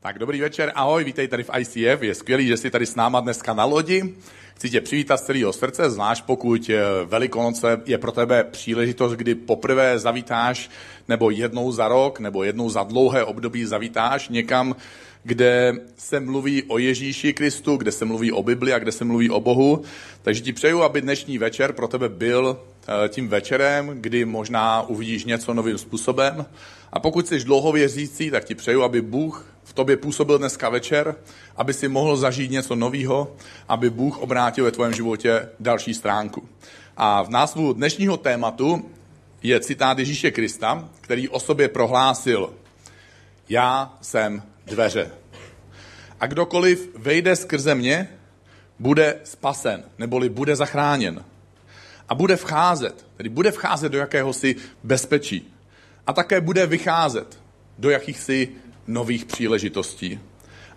Tak dobrý večer, ahoj, vítej tady v ICF, je skvělý, že jsi tady s náma dneska na lodi. Chci tě přivítat z celého srdce, zvlášť pokud eh, Velikonoce je pro tebe příležitost, kdy poprvé zavítáš, nebo jednou za rok, nebo jednou za dlouhé období zavítáš někam, kde se mluví o Ježíši Kristu, kde se mluví o Bibli a kde se mluví o Bohu. Takže ti přeju, aby dnešní večer pro tebe byl tím večerem, kdy možná uvidíš něco novým způsobem. A pokud jsi dlouho věřící, tak ti přeju, aby Bůh v tobě působil dneska večer, aby si mohl zažít něco nového, aby Bůh obrátil ve tvém životě další stránku. A v názvu dnešního tématu je citát Ježíše Krista, který o sobě prohlásil, já jsem dveře. A kdokoliv vejde skrze mě, bude spasen, neboli bude zachráněn. A bude vcházet, tedy bude vcházet do jakéhosi bezpečí. A také bude vycházet do jakýchsi nových příležitostí.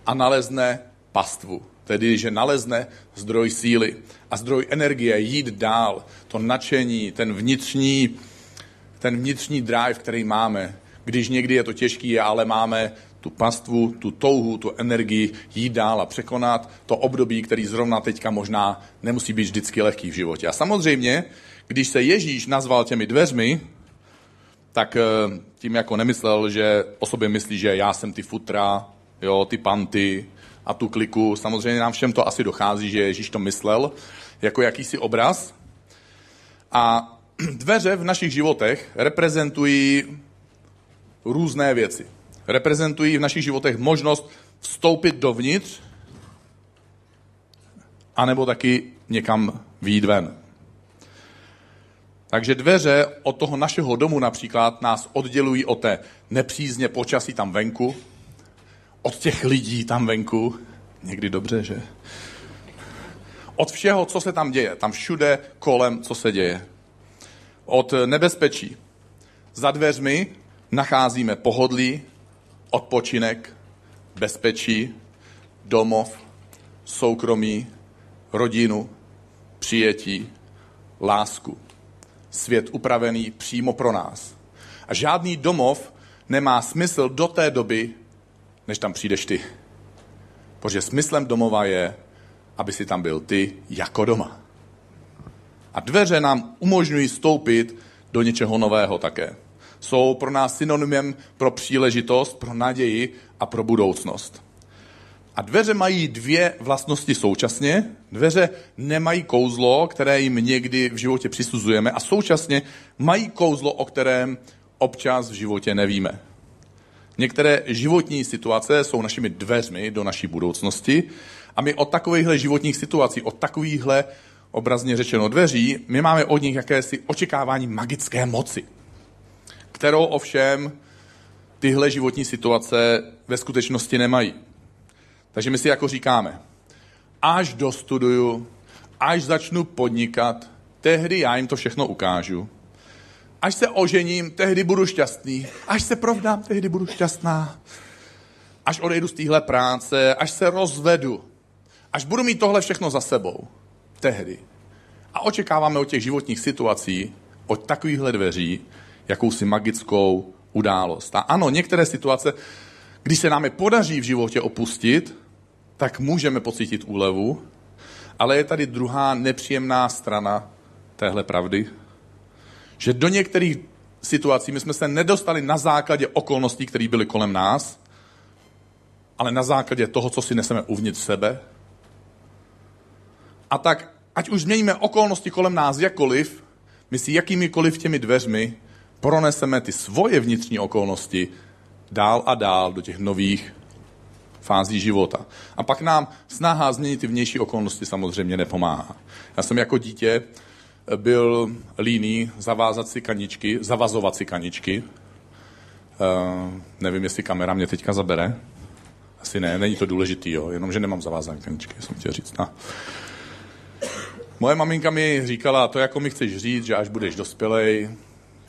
A nalezne pastvu, tedy že nalezne zdroj síly a zdroj energie jít dál, to nadšení, ten vnitřní, ten vnitřní drive, který máme, když někdy je to těžký, ale máme tu pastvu, tu touhu, tu energii jít dál a překonat to období, který zrovna teďka možná nemusí být vždycky lehký v životě. A samozřejmě, když se Ježíš nazval těmi dveřmi, tak eh, tím jako nemyslel, že o sobě myslí, že já jsem ty futra, jo, ty panty a tu kliku. Samozřejmě nám všem to asi dochází, že Ježíš to myslel jako jakýsi obraz. A dveře v našich životech reprezentují různé věci. Reprezentují v našich životech možnost vstoupit dovnitř, anebo taky někam výjít ven. Takže dveře od toho našeho domu například nás oddělují od té nepřízně počasí tam venku, od těch lidí tam venku, někdy dobře, že? Od všeho, co se tam děje, tam všude kolem, co se děje. Od nebezpečí. Za dveřmi nacházíme pohodlí, odpočinek, bezpečí, domov, soukromí, rodinu, přijetí, lásku svět upravený přímo pro nás. A žádný domov nemá smysl do té doby, než tam přijdeš ty. Protože smyslem domova je, aby si tam byl ty jako doma. A dveře nám umožňují stoupit do něčeho nového také. Jsou pro nás synonymem pro příležitost, pro naději a pro budoucnost. A dveře mají dvě vlastnosti současně. Dveře nemají kouzlo, které jim někdy v životě přisuzujeme a současně mají kouzlo, o kterém občas v životě nevíme. Některé životní situace jsou našimi dveřmi do naší budoucnosti a my od takovýchhle životních situací, od takovýchhle obrazně řečeno dveří, my máme od nich jakési očekávání magické moci, kterou ovšem tyhle životní situace ve skutečnosti nemají. Takže my si jako říkáme, až dostuduju, až začnu podnikat, tehdy já jim to všechno ukážu. Až se ožením, tehdy budu šťastný. Až se provdám, tehdy budu šťastná. Až odejdu z téhle práce, až se rozvedu, až budu mít tohle všechno za sebou. Tehdy. A očekáváme od těch životních situací, od takovýchhle dveří, jakousi magickou událost. A ano, některé situace, když se nám je podaří v životě opustit, tak můžeme pocítit úlevu, ale je tady druhá nepříjemná strana téhle pravdy, že do některých situací my jsme se nedostali na základě okolností, které byly kolem nás, ale na základě toho, co si neseme uvnitř sebe. A tak, ať už změníme okolnosti kolem nás jakkoliv, my si jakýmikoliv těmi dveřmi proneseme ty svoje vnitřní okolnosti dál a dál do těch nových fází života. A pak nám snaha změnit ty vnější okolnosti samozřejmě nepomáhá. Já jsem jako dítě byl líný zavázat si kaničky, zavazovat si kaničky. Uh, nevím, jestli kamera mě teďka zabere. Asi ne, není to důležitý, jo, jenomže nemám zavázané kaničky, jsem chtěl říct. No. Moje maminka mi říkala, to jako mi chceš říct, že až budeš dospělej,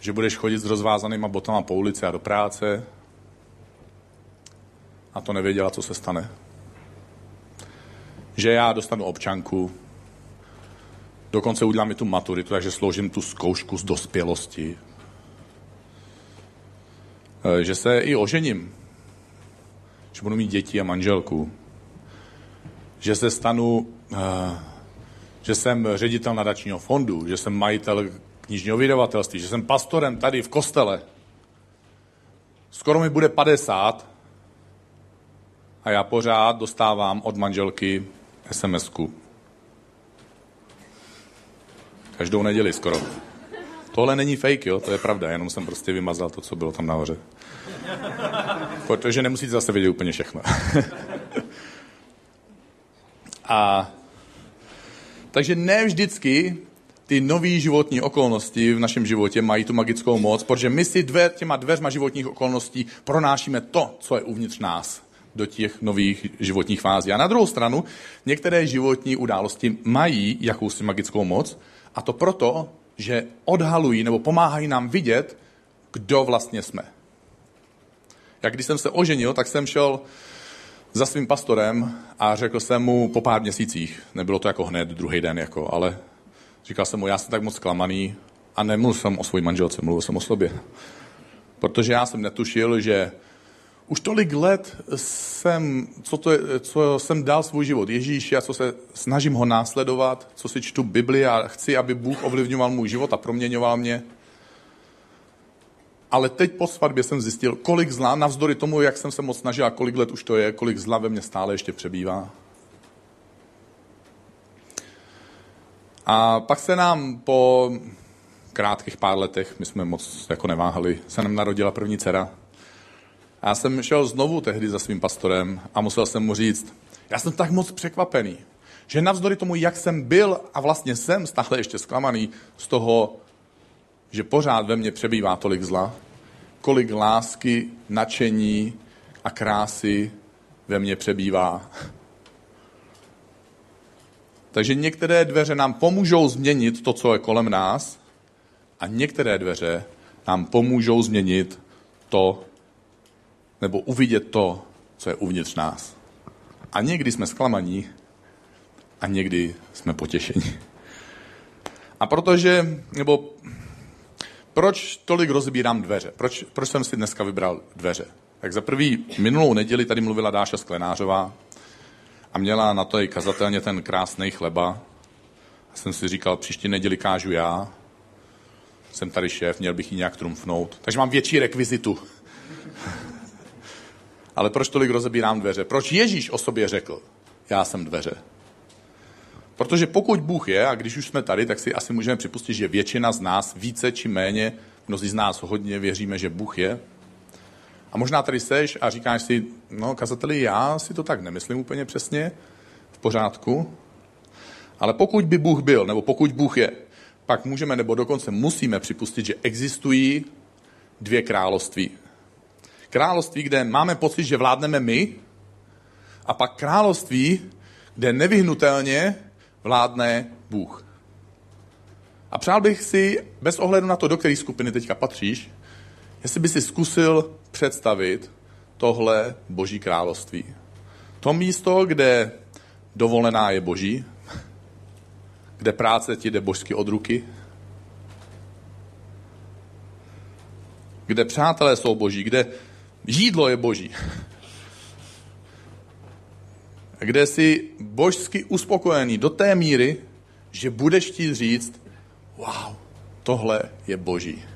že budeš chodit s rozvázanýma botama po ulici a do práce, a to nevěděla, co se stane. Že já dostanu občanku, dokonce udělám mi tu maturitu, takže složím tu zkoušku z dospělosti. E, že se i ožením. že budu mít děti a manželku, že se stanu, uh, že jsem ředitel nadačního fondu, že jsem majitel knižního vydavatelství, že jsem pastorem tady v kostele. Skoro mi bude 50 a já pořád dostávám od manželky SMS-ku. Každou neděli skoro. Tohle není fake, jo, to je pravda, jenom jsem prostě vymazal to, co bylo tam nahoře. Protože nemusíte zase vědět úplně všechno. A takže ne vždycky ty nové životní okolnosti v našem životě mají tu magickou moc, protože my si dvě, těma dveřma životních okolností pronášíme to, co je uvnitř nás do těch nových životních fází. A na druhou stranu, některé životní události mají jakousi magickou moc, a to proto, že odhalují nebo pomáhají nám vidět, kdo vlastně jsme. Jak když jsem se oženil, tak jsem šel za svým pastorem a řekl jsem mu po pár měsících, nebylo to jako hned druhý den, jako, ale říkal jsem mu, já jsem tak moc zklamaný a nemluvil jsem o své manželce, mluvil jsem o sobě. Protože já jsem netušil, že už tolik let jsem, co, to je, co jsem dal svůj život Ježíši a co se snažím ho následovat, co si čtu Bibli a chci, aby Bůh ovlivňoval můj život a proměňoval mě. Ale teď po svatbě jsem zjistil, kolik zla, navzdory tomu, jak jsem se moc snažil a kolik let už to je, kolik zla ve mně stále ještě přebývá. A pak se nám po krátkých pár letech, my jsme moc jako neváhali, se nám narodila první dcera. A já jsem šel znovu tehdy za svým pastorem a musel jsem mu říct, já jsem tak moc překvapený, že navzdory tomu, jak jsem byl a vlastně jsem stále ještě zklamaný z toho, že pořád ve mně přebývá tolik zla, kolik lásky, nadšení a krásy ve mně přebývá. Takže některé dveře nám pomůžou změnit to, co je kolem nás, a některé dveře nám pomůžou změnit to, nebo uvidět to, co je uvnitř nás. A někdy jsme zklamaní a někdy jsme potěšení. A protože, nebo proč tolik rozbírám dveře? Proč, proč jsem si dneska vybral dveře? Tak za prvý, minulou neděli tady mluvila Dáša Sklenářová a měla na to i kazatelně ten krásný chleba. A jsem si říkal, příští neděli kážu já, jsem tady šéf, měl bych ji nějak trumfnout. Takže mám větší rekvizitu. Ale proč tolik rozebírám dveře? Proč Ježíš o sobě řekl, já jsem dveře? Protože pokud Bůh je, a když už jsme tady, tak si asi můžeme připustit, že většina z nás více či méně, mnozí z nás hodně věříme, že Bůh je. A možná tady seš a říkáš si, no kazateli, já si to tak nemyslím úplně přesně, v pořádku. Ale pokud by Bůh byl, nebo pokud Bůh je, pak můžeme nebo dokonce musíme připustit, že existují dvě království. Království, kde máme pocit, že vládneme my, a pak království, kde nevyhnutelně vládne Bůh. A přál bych si, bez ohledu na to, do které skupiny teďka patříš, jestli by si zkusil představit tohle boží království. To místo, kde dovolená je boží, kde práce ti jde božsky od ruky, kde přátelé jsou boží, kde jídlo je boží, kde jsi božsky uspokojený do té míry, že budeš chtít říct, wow, tohle je boží.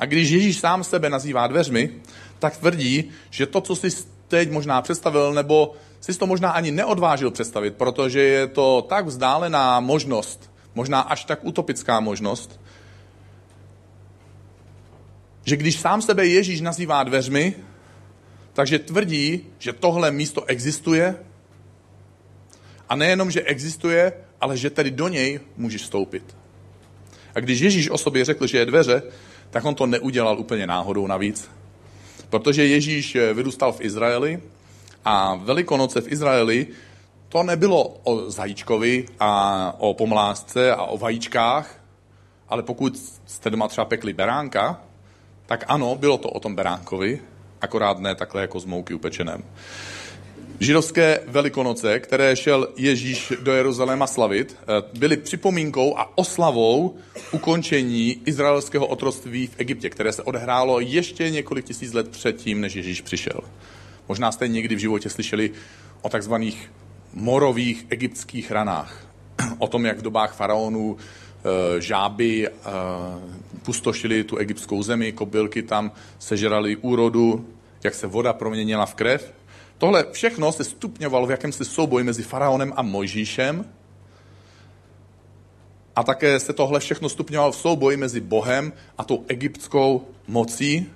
A když Ježíš sám sebe nazývá dveřmi, tak tvrdí, že to, co jsi teď možná představil, nebo jsi to možná ani neodvážil představit, protože je to tak vzdálená možnost, možná až tak utopická možnost, že když sám sebe Ježíš nazývá dveřmi, takže tvrdí, že tohle místo existuje a nejenom, že existuje, ale že tedy do něj můžeš vstoupit. A když Ježíš o sobě řekl, že je dveře, tak on to neudělal úplně náhodou navíc. Protože Ježíš vyrůstal v Izraeli a Velikonoce v Izraeli to nebylo o zajíčkovi a o pomlásce a o vajíčkách, ale pokud jste doma třeba pekli beránka, tak ano, bylo to o tom beránkovi, akorát ne takhle jako z mouky upečeném. Židovské velikonoce, které šel Ježíš do Jeruzaléma slavit, eh, byly připomínkou a oslavou ukončení izraelského otroctví v Egyptě, které se odehrálo ještě několik tisíc let předtím, než Ježíš přišel. Možná jste někdy v životě slyšeli o takzvaných morových egyptských ranách. O tom, jak v dobách faraonů eh, žáby eh, pustošili tu egyptskou zemi, kobylky tam sežrali úrodu, jak se voda proměnila v krev. Tohle všechno se stupňovalo v jakémsi souboji mezi faraonem a Mojžíšem. A také se tohle všechno stupňovalo v souboji mezi Bohem a tou egyptskou mocí,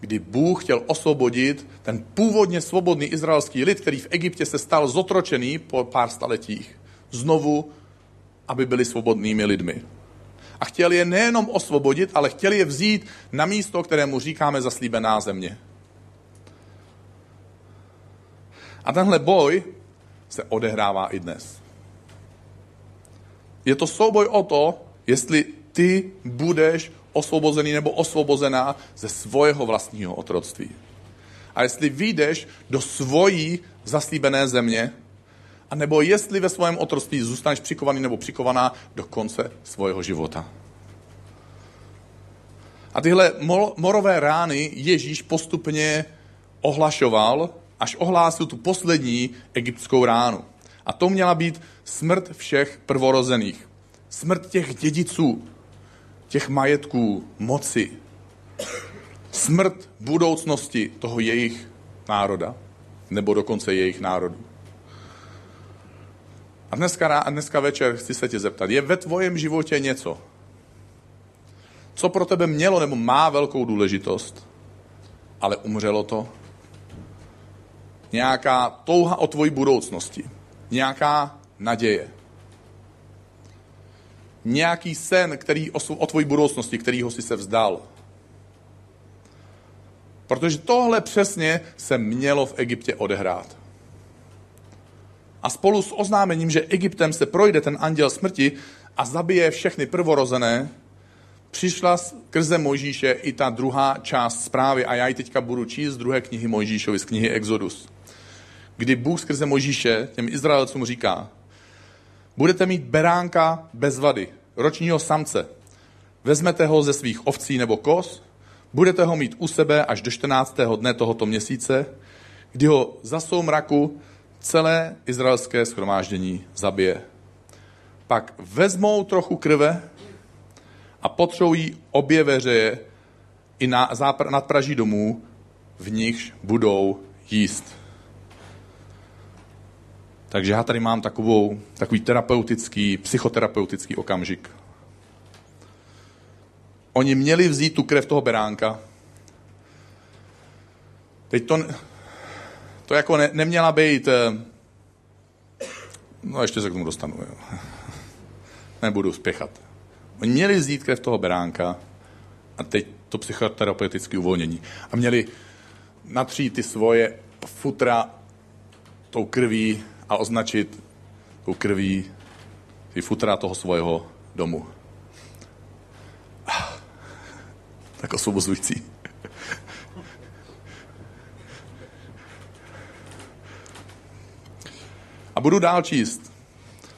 kdy Bůh chtěl osvobodit ten původně svobodný izraelský lid, který v Egyptě se stal zotročený po pár staletích, znovu, aby byli svobodnými lidmi. A chtěl je nejenom osvobodit, ale chtěl je vzít na místo, kterému říkáme zaslíbená země. A tenhle boj se odehrává i dnes. Je to souboj o to, jestli ty budeš osvobozený nebo osvobozená ze svého vlastního otroctví. A jestli vyjdeš do svojí zaslíbené země, a nebo jestli ve svém otroctví zůstaneš přikovaný nebo přikovaná do konce svého života. A tyhle morové rány Ježíš postupně ohlašoval, až ohlásil tu poslední egyptskou ránu. A to měla být smrt všech prvorozených. Smrt těch dědiců, těch majetků, moci. Smrt budoucnosti toho jejich národa, nebo dokonce jejich národu. A dneska, a dneska večer chci se tě zeptat, je ve tvojem životě něco, co pro tebe mělo nebo má velkou důležitost, ale umřelo to? Nějaká touha o tvoji budoucnosti, nějaká naděje, nějaký sen, který o, o tvoji budoucnosti, kterýho si se vzdal. Protože tohle přesně se mělo v Egyptě odehrát. A spolu s oznámením, že Egyptem se projde ten anděl smrti a zabije všechny prvorozené, přišla skrze Mojžíše i ta druhá část zprávy. A já ji teďka budu číst z druhé knihy Mojžíšovi, z knihy Exodus. Kdy Bůh skrze Mojžíše těm Izraelcům říká, budete mít beránka bez vady, ročního samce. Vezmete ho ze svých ovcí nebo kos, budete ho mít u sebe až do 14. dne tohoto měsíce, kdy ho za soumraku celé izraelské schromáždění zabije. Pak vezmou trochu krve a potřou jí obě veřeje i na, zápr- nad praží domů, v nichž budou jíst. Takže já tady mám takovou, takový terapeutický, psychoterapeutický okamžik. Oni měli vzít tu krev toho beránka. Teď to, to jako ne, neměla být... Eh, no ještě se k tomu dostanu. Jo. Nebudu spěchat. Oni měli vzít krev toho beránka a teď to psychoterapeutické uvolnění. A měli natřít ty svoje futra tou krví a označit tou krví ty futra toho svého domu. Tak osvobozující. A budu dál číst,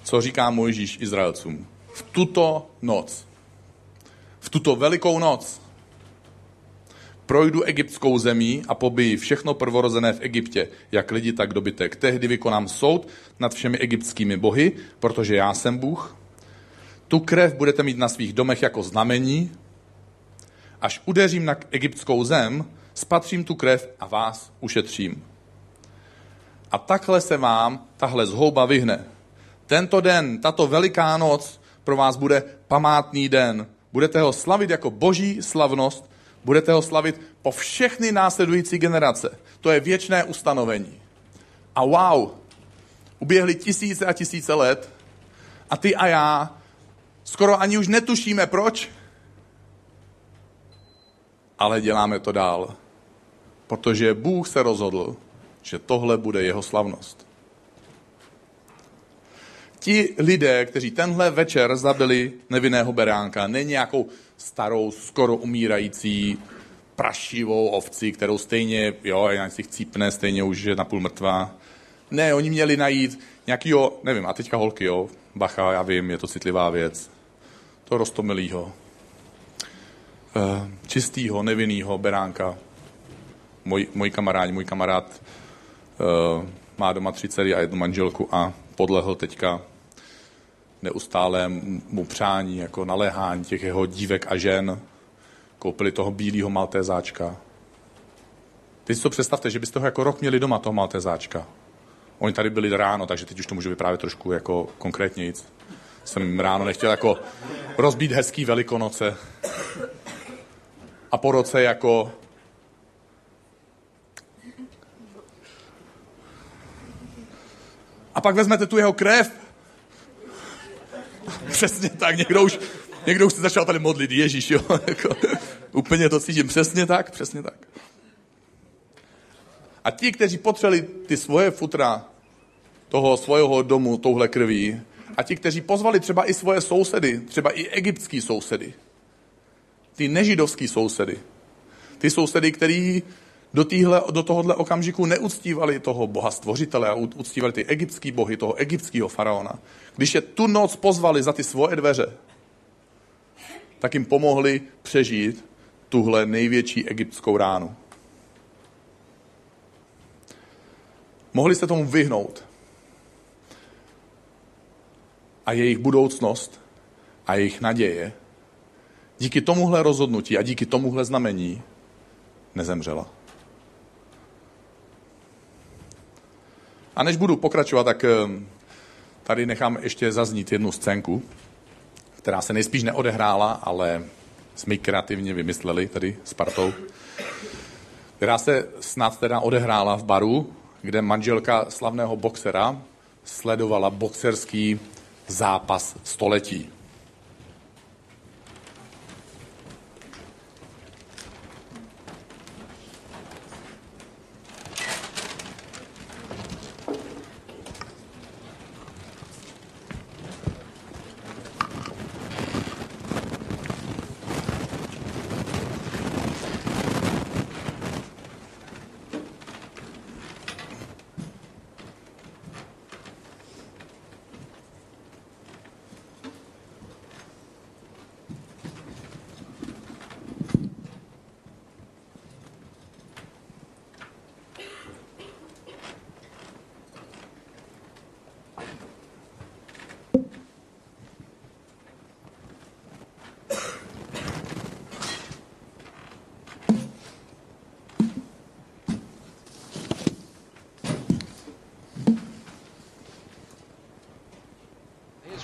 co říká Mojžíš Izraelcům. V tuto noc, v tuto velikou noc, projdu egyptskou zemí a pobiji všechno prvorozené v Egyptě, jak lidi, tak dobytek. Tehdy vykonám soud nad všemi egyptskými bohy, protože já jsem Bůh. Tu krev budete mít na svých domech jako znamení. Až udeřím na egyptskou zem, spatřím tu krev a vás ušetřím. A takhle se vám tahle zhouba vyhne. Tento den, tato veliká noc pro vás bude památný den. Budete ho slavit jako boží slavnost, budete ho slavit po všechny následující generace. To je věčné ustanovení. A wow, uběhly tisíce a tisíce let a ty a já skoro ani už netušíme proč, ale děláme to dál. Protože Bůh se rozhodl, že tohle bude jeho slavnost. Ti lidé, kteří tenhle večer zabili nevinného beránka, ne nějakou starou, skoro umírající prašivou ovci, kterou stejně, jo, jak si chcípne, stejně už je napůl mrtvá. Ne, oni měli najít nějakýho, nevím, a teďka holky, jo, bacha, já vím, je to citlivá věc. To rostomilýho, eh, čistýho, nevinnýho beránka. Můj, můj kamarád, můj kamarád eh, má doma tři dcery a jednu manželku a podlehl teďka neustálému přání, jako naléhání těch jeho dívek a žen. Koupili toho bílého maltézáčka. Teď si to představte, že byste ho jako rok měli doma, toho maltézáčka. Oni tady byli ráno, takže teď už to můžu vyprávět trošku jako konkrétně. Jsem ráno nechtěl jako rozbít hezký velikonoce. A po roce jako A pak vezmete tu jeho krev. Přesně tak, někdo už, někdo už se začal tady modlit, Ježíš, jo. Jako, úplně to cítím, přesně tak, přesně tak. A ti, kteří potřeli ty svoje futra toho svého domu touhle krví, a ti, kteří pozvali třeba i svoje sousedy, třeba i egyptský sousedy, ty nežidovský sousedy, ty sousedy, který do, týhle, do tohohle okamžiku neuctívali toho boha stvořitele a uctívali ty egyptský bohy, toho egyptského faraona. Když je tu noc pozvali za ty svoje dveře, tak jim pomohli přežít tuhle největší egyptskou ránu. Mohli se tomu vyhnout. A jejich budoucnost a jejich naděje díky tomuhle rozhodnutí a díky tomuhle znamení nezemřela. A než budu pokračovat, tak ehm, tady nechám ještě zaznít jednu scénku, která se nejspíš neodehrála, ale jsme kreativně vymysleli tady s partou, která se snad teda odehrála v baru, kde manželka slavného boxera sledovala boxerský zápas století.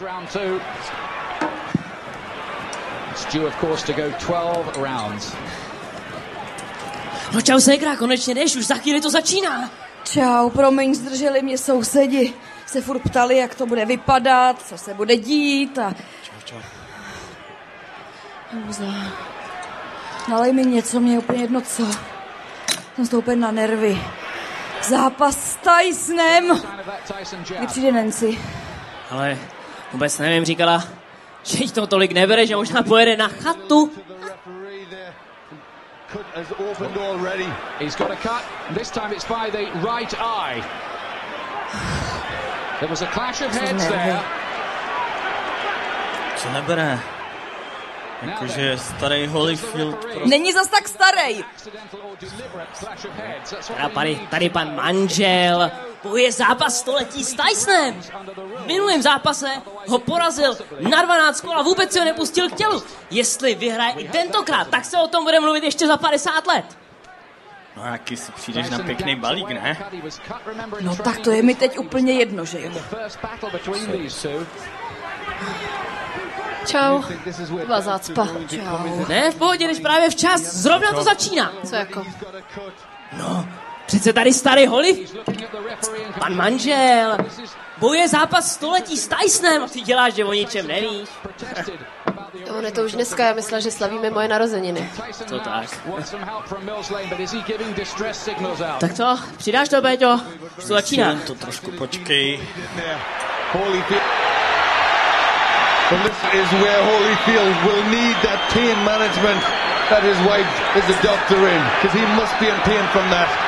Round two. It's due, of course, to go 12 rounds. No čau, Segra, konečně jdeš, už za chvíli to začíná. Čau, promiň, zdrželi mě sousedi. Se furt ptali, jak to bude vypadat, co se bude dít a... Čau, čau. Houza. Nalej mi něco, mě je úplně jedno co. Jsem stoupen na nervy. Zápas s Tysonem. Kdy přijde Nancy? Ale vůbec nevím, říkala, že jí to tolik nebere, že možná pojede na chatu. has opened already. He's got a cut, and this time it's by the right eye. There was a clash of heads there. Co nebere? Jakože starý Holyfield prostě... Není zas tak starý. A tady, tady pan manžel bojuje zápas století s Tysonem. V minulém zápase ho porazil na 12 kol a vůbec ho nepustil k tělu. Jestli vyhraje i tentokrát, tak se o tom bude mluvit ještě za 50 let. No jaký si přijdeš na pěkný balík, ne? No tak to je mi teď úplně jedno, že jo. Čau. Byla zácpa. Čau. Ne, v pohodě, když právě včas, zrovna to začíná. Co jako? Přece tady starý and pan manžel, bojuje zápas století s Tysonem a ty děláš, že o ničem nevíš. the On je to už dneska, já myslela, že slavíme moje narozeniny. To tak. Tak co, přidáš to, Péťo? Už to začíná. Jen to trošku počkej. And this is where Holyfield will need that pain management that his wife is a doctor in, because he must be in pain from that.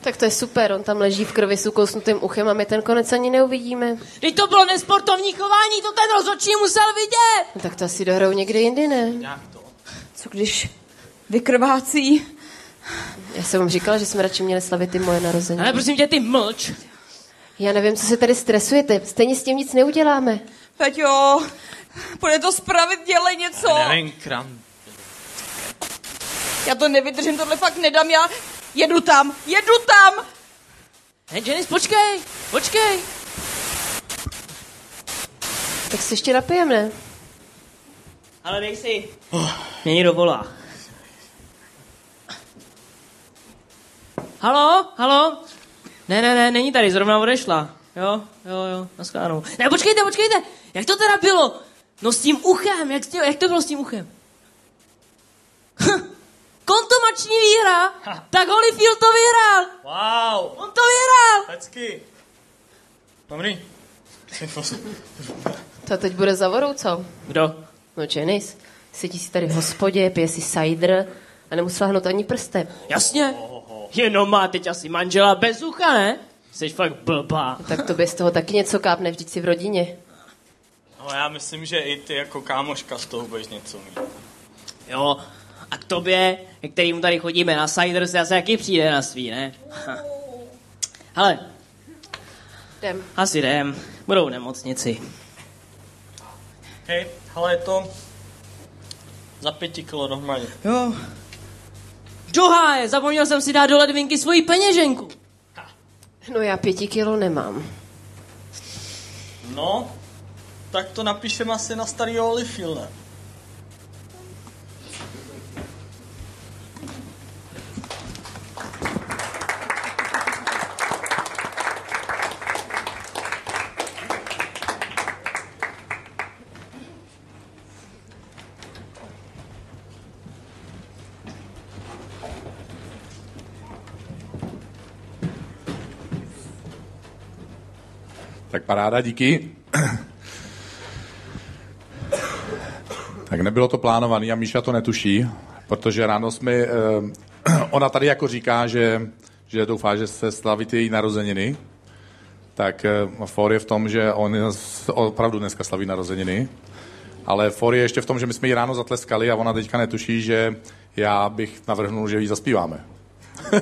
Tak to je super, on tam leží v krvi s ukousnutým uchem a my ten konec ani neuvidíme. Teď to bylo nesportovní chování, to ten rozhodčí musel vidět. No, tak to asi dohrou někdy jindy, ne? Co když vykrvácí? Já jsem vám říkala, že jsme radši měli slavit ty moje narozeniny. Ale prosím tě, ty mlč. Já nevím, co se tady stresujete. Stejně s tím nic neuděláme. Peťo, bude to spravit, dělej něco. Nevím, kram. Já to nevydržím, tohle fakt nedám, já jedu tam, jedu tam. Hej, Janice, počkej, počkej. Tak se ještě napijeme, ne? Ale dej si. Mě někdo volá. Halo, halo? Ne, ne, ne, není tady, zrovna odešla. Jo, jo, jo, naschledanou. Ne, počkejte, počkejte, jak to teda bylo? No s tím uchem, jak, jak to bylo s tím uchem? Kontomační výhra? Tak Holyfield to vyhrál. Wow, On to vyhrál. hezky. Dobrý. To teď bude za vodou, co? Kdo? No Janice, sedí si tady v hospodě, pije si cider a nemusela hnout ani prstem. Jasně. Jenom má teď asi manžela bez ucha, ne? Jsi fakt blbá. Tak to by z toho taky něco kápne, vždyť si v rodině. No já myslím, že i ty jako kámoška z toho budeš něco mít. Jo, a k tobě, ke kterým tady chodíme na cider, se asi jaký přijde na svý, ne? Ale, Jdem. asi jdem. Budou v nemocnici. Hej, ale je to za pěti kilo dohromady. Jo. Johaj, zapomněl jsem si dát do ledvinky svoji peněženku. No já pěti kilo nemám. No, tak to napíšem asi na starý Holyfield, Tak paráda, díky. Tak nebylo to plánované a Míša to netuší, protože ráno jsme, eh, ona tady jako říká, že, že doufá, že se slaví ty její narozeniny, tak eh, for je v tom, že on opravdu dneska slaví narozeniny, ale for je ještě v tom, že my jsme jí ráno zatleskali a ona teďka netuší, že já bych navrhnul, že jí zaspíváme.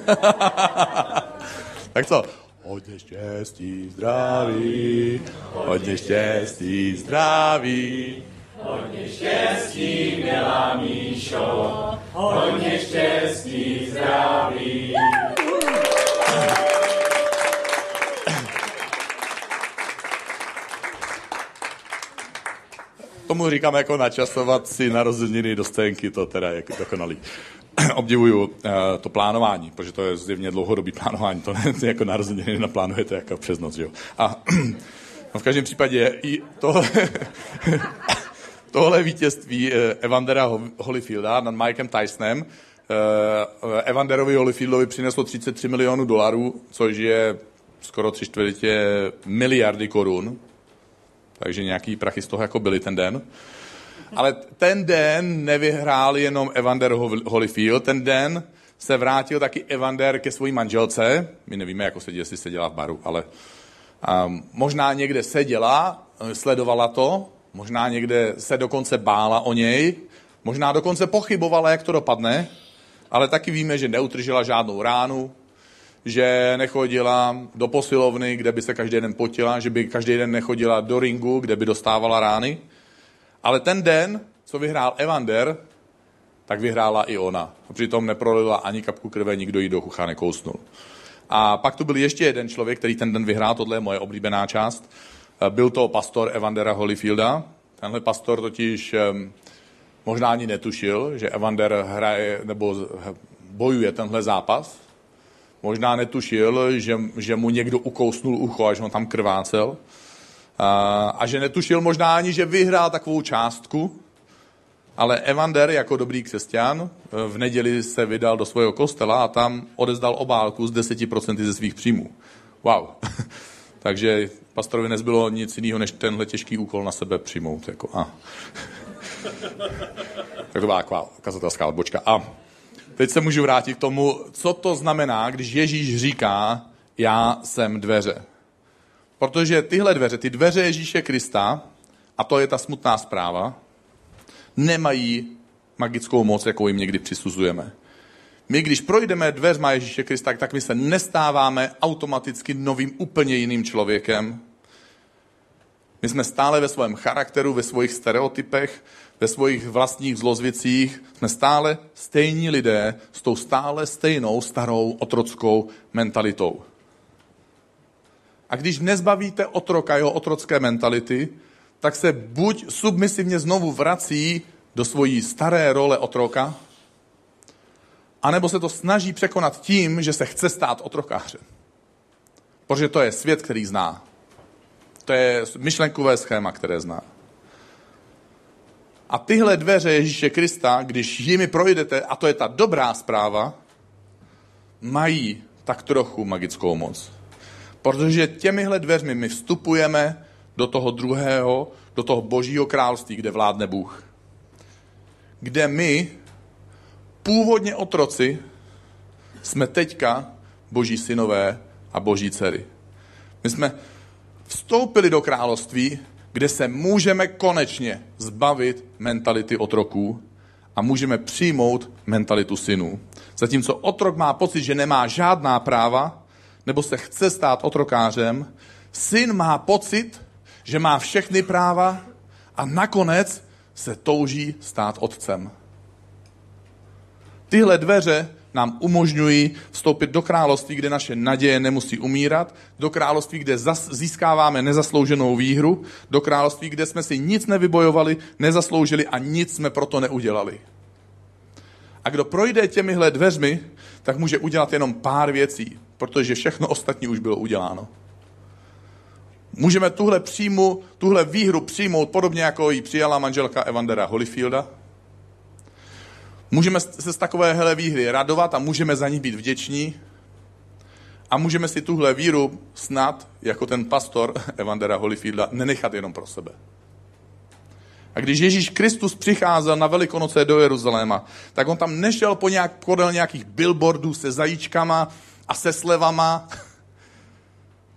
tak co? Hodně štěstí, zdraví, hodně štěstí, zdraví. Hodně štěstí, milá Míšo, hodně štěstí, zdraví. Tomu říkám jako načasovat si narozeniny do scénky, to teda je dokonalý. Obdivuju uh, to plánování, protože to je zjevně dlouhodobý plánování, to ne jako narozeniny naplánujete jako přes noc, jo. A no v každém případě i tohle, tohle vítězství eh, Evandera Holyfielda nad Mikem Tysonem eh, Evanderovi Holyfieldovi přineslo 33 milionů dolarů, což je skoro tři čtvrtě miliardy korun. Takže nějaký prachy z toho jako byly ten den. Ale ten den nevyhrál jenom Evander Holyfield, ten den se vrátil taky Evander ke své manželce. My nevíme, jako se jestli se dělá v baru, ale um, možná někde seděla, sledovala to, možná někde se dokonce bála o něj, možná dokonce pochybovala, jak to dopadne, ale taky víme, že neutržila žádnou ránu, že nechodila do posilovny, kde by se každý den potila, že by každý den nechodila do ringu, kde by dostávala rány. Ale ten den, co vyhrál Evander, tak vyhrála i ona. Přitom neprolila ani kapku krve, nikdo jí do ucha nekousnul. A pak tu byl ještě jeden člověk, který ten den vyhrál, tohle je moje oblíbená část. Byl to pastor Evandera Holyfielda. Tenhle pastor totiž možná ani netušil, že Evander hraje nebo bojuje tenhle zápas. Možná netušil, že, že mu někdo ukousnul ucho, až on tam krvácel. A, a že netušil možná ani, že vyhrál takovou částku. Ale Evander jako dobrý křesťan v neděli se vydal do svého kostela a tam odezdal obálku z 10% ze svých příjmů. Wow. Takže pastorovi nezbylo nic jiného, než tenhle těžký úkol na sebe přijmout. Jako, a. tak to byla taková kazatelská odbočka. A teď se můžu vrátit k tomu, co to znamená, když Ježíš říká, já jsem dveře. Protože tyhle dveře, ty dveře Ježíše Krista, a to je ta smutná zpráva, nemají magickou moc, jakou jim někdy přisuzujeme. My, když projdeme dveřma Ježíše Krista, tak my se nestáváme automaticky novým, úplně jiným člověkem. My jsme stále ve svém charakteru, ve svých stereotypech, ve svých vlastních zlozvicích. Jsme stále stejní lidé s tou stále stejnou starou otrockou mentalitou. A když nezbavíte otroka jeho otrocké mentality, tak se buď submisivně znovu vrací do svojí staré role otroka, anebo se to snaží překonat tím, že se chce stát otrokářem. Protože to je svět, který zná. To je myšlenkové schéma, které zná. A tyhle dveře Ježíše Krista, když jimi projdete, a to je ta dobrá zpráva, mají tak trochu magickou moc. Protože těmihle dveřmi my vstupujeme do toho druhého, do toho božího království, kde vládne Bůh. Kde my, původně otroci, jsme teďka boží synové a boží dcery. My jsme vstoupili do království, kde se můžeme konečně zbavit mentality otroků a můžeme přijmout mentalitu synů. Zatímco otrok má pocit, že nemá žádná práva, nebo se chce stát otrokářem, syn má pocit, že má všechny práva a nakonec se touží stát otcem. Tyhle dveře nám umožňují vstoupit do království, kde naše naděje nemusí umírat, do království, kde získáváme nezaslouženou výhru, do království, kde jsme si nic nevybojovali, nezasloužili a nic jsme proto neudělali. A kdo projde těmihle dveřmi, tak může udělat jenom pár věcí, protože všechno ostatní už bylo uděláno. Můžeme tuhle příjmu, tuhle výhru přijmout podobně, jako ji přijala manželka Evandera Holyfielda. Můžeme se z takovéhle výhry radovat a můžeme za ní být vděční. A můžeme si tuhle víru snad, jako ten pastor Evandera Holyfielda, nenechat jenom pro sebe. A když Ježíš Kristus přicházel na Velikonoce do Jeruzaléma, tak on tam nešel po nějak, podél nějakých billboardů se zajíčkama a se slevama,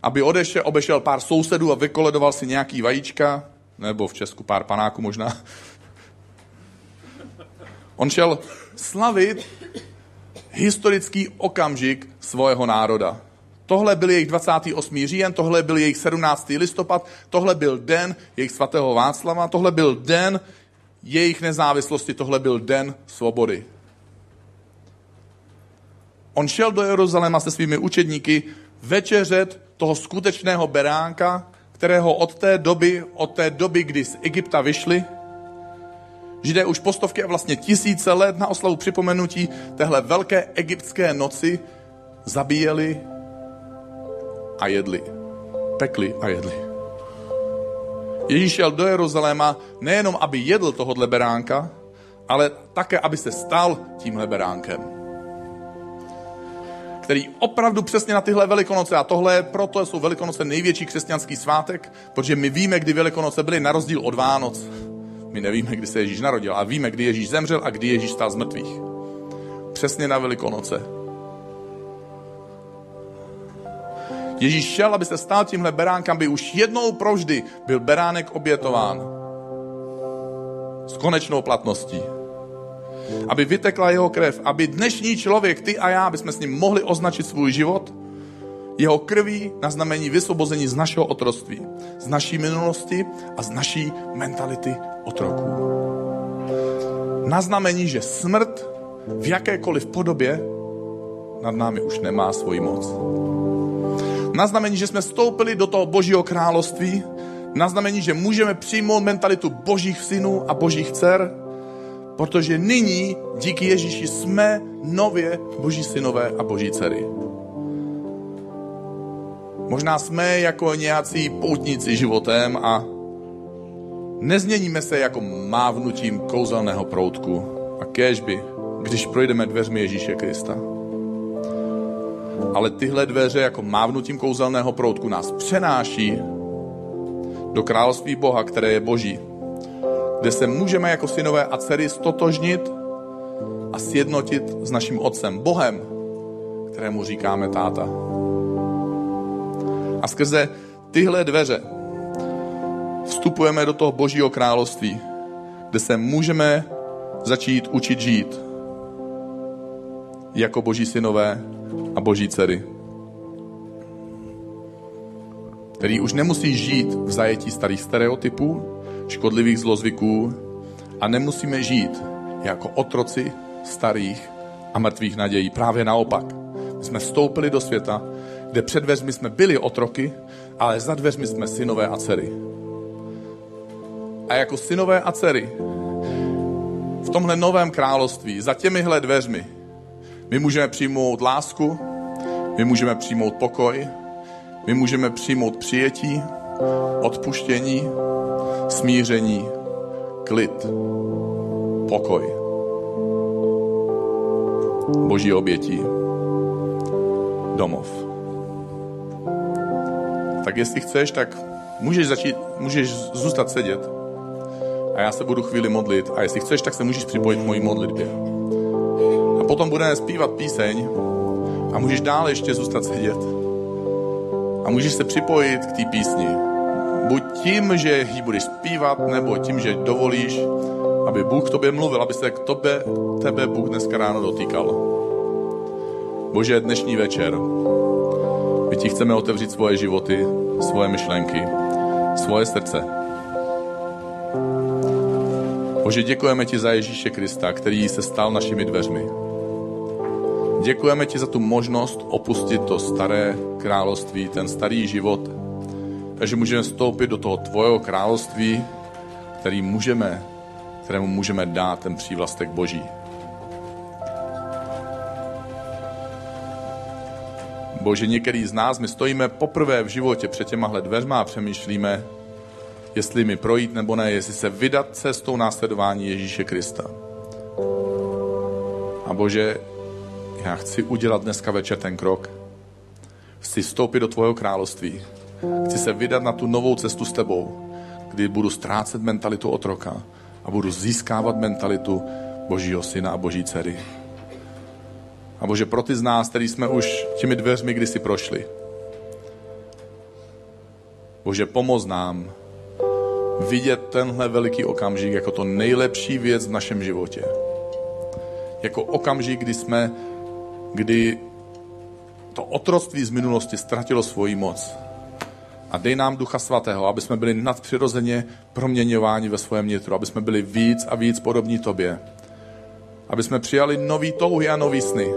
aby odešel, obešel pár sousedů a vykoledoval si nějaký vajíčka, nebo v Česku pár panáků možná. On šel slavit historický okamžik svého národa. Tohle byl jejich 28. říjen, tohle byl jejich 17. listopad, tohle byl den jejich svatého Václava, tohle byl den jejich nezávislosti, tohle byl den svobody. On šel do Jeruzaléma se svými učedníky večeřet toho skutečného beránka, kterého od té doby, od té doby, kdy z Egypta vyšli, Židé už postovky a vlastně tisíce let na oslavu připomenutí téhle velké egyptské noci zabíjeli a jedli. Pekli a jedli. Ježíš šel do Jeruzaléma nejenom, aby jedl tohohle beránka, ale také, aby se stal tímhle beránkem který opravdu přesně na tyhle velikonoce, a tohle proto jsou velikonoce největší křesťanský svátek, protože my víme, kdy velikonoce byly na rozdíl od Vánoc. My nevíme, kdy se Ježíš narodil, a víme, kdy Ježíš zemřel a kdy Ježíš stál z mrtvých. Přesně na velikonoce. Ježíš šel, aby se stál tímhle beránkem, by už jednou provždy byl beránek obětován. S konečnou platností aby vytekla jeho krev, aby dnešní člověk, ty a já, aby jsme s ním mohli označit svůj život, jeho krví na znamení vysvobození z našeho otroctví, z naší minulosti a z naší mentality otroků. Na znamení, že smrt v jakékoliv podobě nad námi už nemá svoji moc. Na znamení, že jsme vstoupili do toho božího království, na znamení, že můžeme přijmout mentalitu božích synů a božích dcer, Protože nyní díky Ježíši jsme nově boží synové a boží dcery. Možná jsme jako nějací poutníci životem a nezměníme se jako mávnutím kouzelného proutku a kéžby, když projdeme dveřmi Ježíše Krista. Ale tyhle dveře jako mávnutím kouzelného proutku nás přenáší do království Boha, které je Boží, kde se můžeme jako synové a dcery stotožnit a sjednotit s naším Otcem, Bohem, kterému říkáme táta. A skrze tyhle dveře vstupujeme do toho Božího království, kde se můžeme začít učit žít jako Boží synové a Boží dcery. Který už nemusí žít v zajetí starých stereotypů, škodlivých zlozvyků a nemusíme žít jako otroci starých a mrtvých nadějí. Právě naopak. My jsme vstoupili do světa, kde před dveřmi jsme byli otroky, ale za dveřmi jsme synové a dcery. A jako synové a dcery v tomhle novém království, za těmihle dveřmi, my můžeme přijmout lásku, my můžeme přijmout pokoj, my můžeme přijmout přijetí, odpuštění, smíření, klid, pokoj. Boží obětí, domov. Tak jestli chceš, tak můžeš začít, můžeš zůstat sedět a já se budu chvíli modlit a jestli chceš, tak se můžeš připojit k mojí modlitbě. A potom budeme zpívat píseň a můžeš dále ještě zůstat sedět. A můžeš se připojit k té písni. Buď tím, že ji budeš zpívat, nebo tím, že dovolíš, aby Bůh k tobě mluvil, aby se k tobě, tebe Bůh dneska ráno dotýkal. Bože, dnešní večer, my ti chceme otevřít svoje životy, svoje myšlenky, svoje srdce. Bože, děkujeme ti za Ježíše Krista, který se stal našimi dveřmi. Děkujeme ti za tu možnost opustit to staré království, ten starý život, takže můžeme vstoupit do toho tvojeho království, který můžeme, kterému můžeme dát ten přívlastek Boží. Bože, některý z nás, my stojíme poprvé v životě před těmahle dveřma a přemýšlíme, jestli mi projít nebo ne, jestli se vydat cestou následování Ježíše Krista. A Bože, já chci udělat dneska večer ten krok. Chci vstoupit do tvojeho království. Chci se vydat na tu novou cestu s tebou, kdy budu ztrácet mentalitu otroka a budu získávat mentalitu Božího syna a Boží dcery. A Bože, pro ty z nás, který jsme už těmi dveřmi kdysi prošli, Bože, pomoz nám vidět tenhle veliký okamžik jako to nejlepší věc v našem životě. Jako okamžik, kdy jsme, kdy to otroctví z minulosti ztratilo svoji moc. A dej nám Ducha Svatého, aby jsme byli nadpřirozeně proměňováni ve svém nitru, aby jsme byli víc a víc podobní Tobě. Aby jsme přijali nový touhy a nový sny.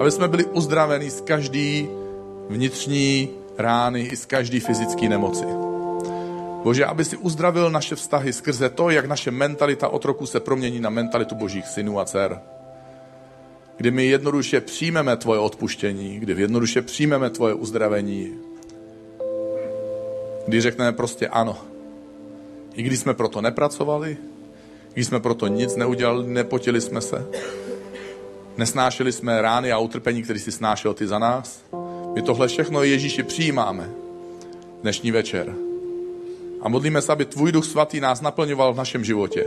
Aby jsme byli uzdraveni z každý vnitřní rány i z každý fyzické nemoci. Bože, aby si uzdravil naše vztahy skrze to, jak naše mentalita otroku se promění na mentalitu božích synů a dcer. Kdy my jednoduše přijmeme tvoje odpuštění, kdy jednoduše přijmeme tvoje uzdravení, kdy řekneme prostě ano. I když jsme proto nepracovali, když jsme proto nic neudělali, nepotili jsme se, nesnášeli jsme rány a utrpení, který si snášel ty za nás, my tohle všechno Ježíši přijímáme dnešní večer. A modlíme se, aby tvůj duch svatý nás naplňoval v našem životě.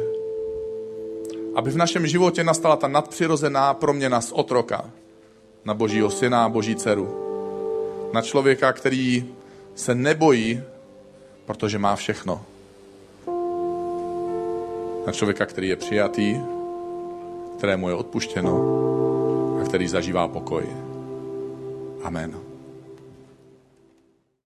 Aby v našem životě nastala ta nadpřirozená proměna z otroka na božího syna a boží dceru. Na člověka, který se nebojí, protože má všechno. Na člověka, který je přijatý, kterému je odpuštěno a který zažívá pokoj. Amen.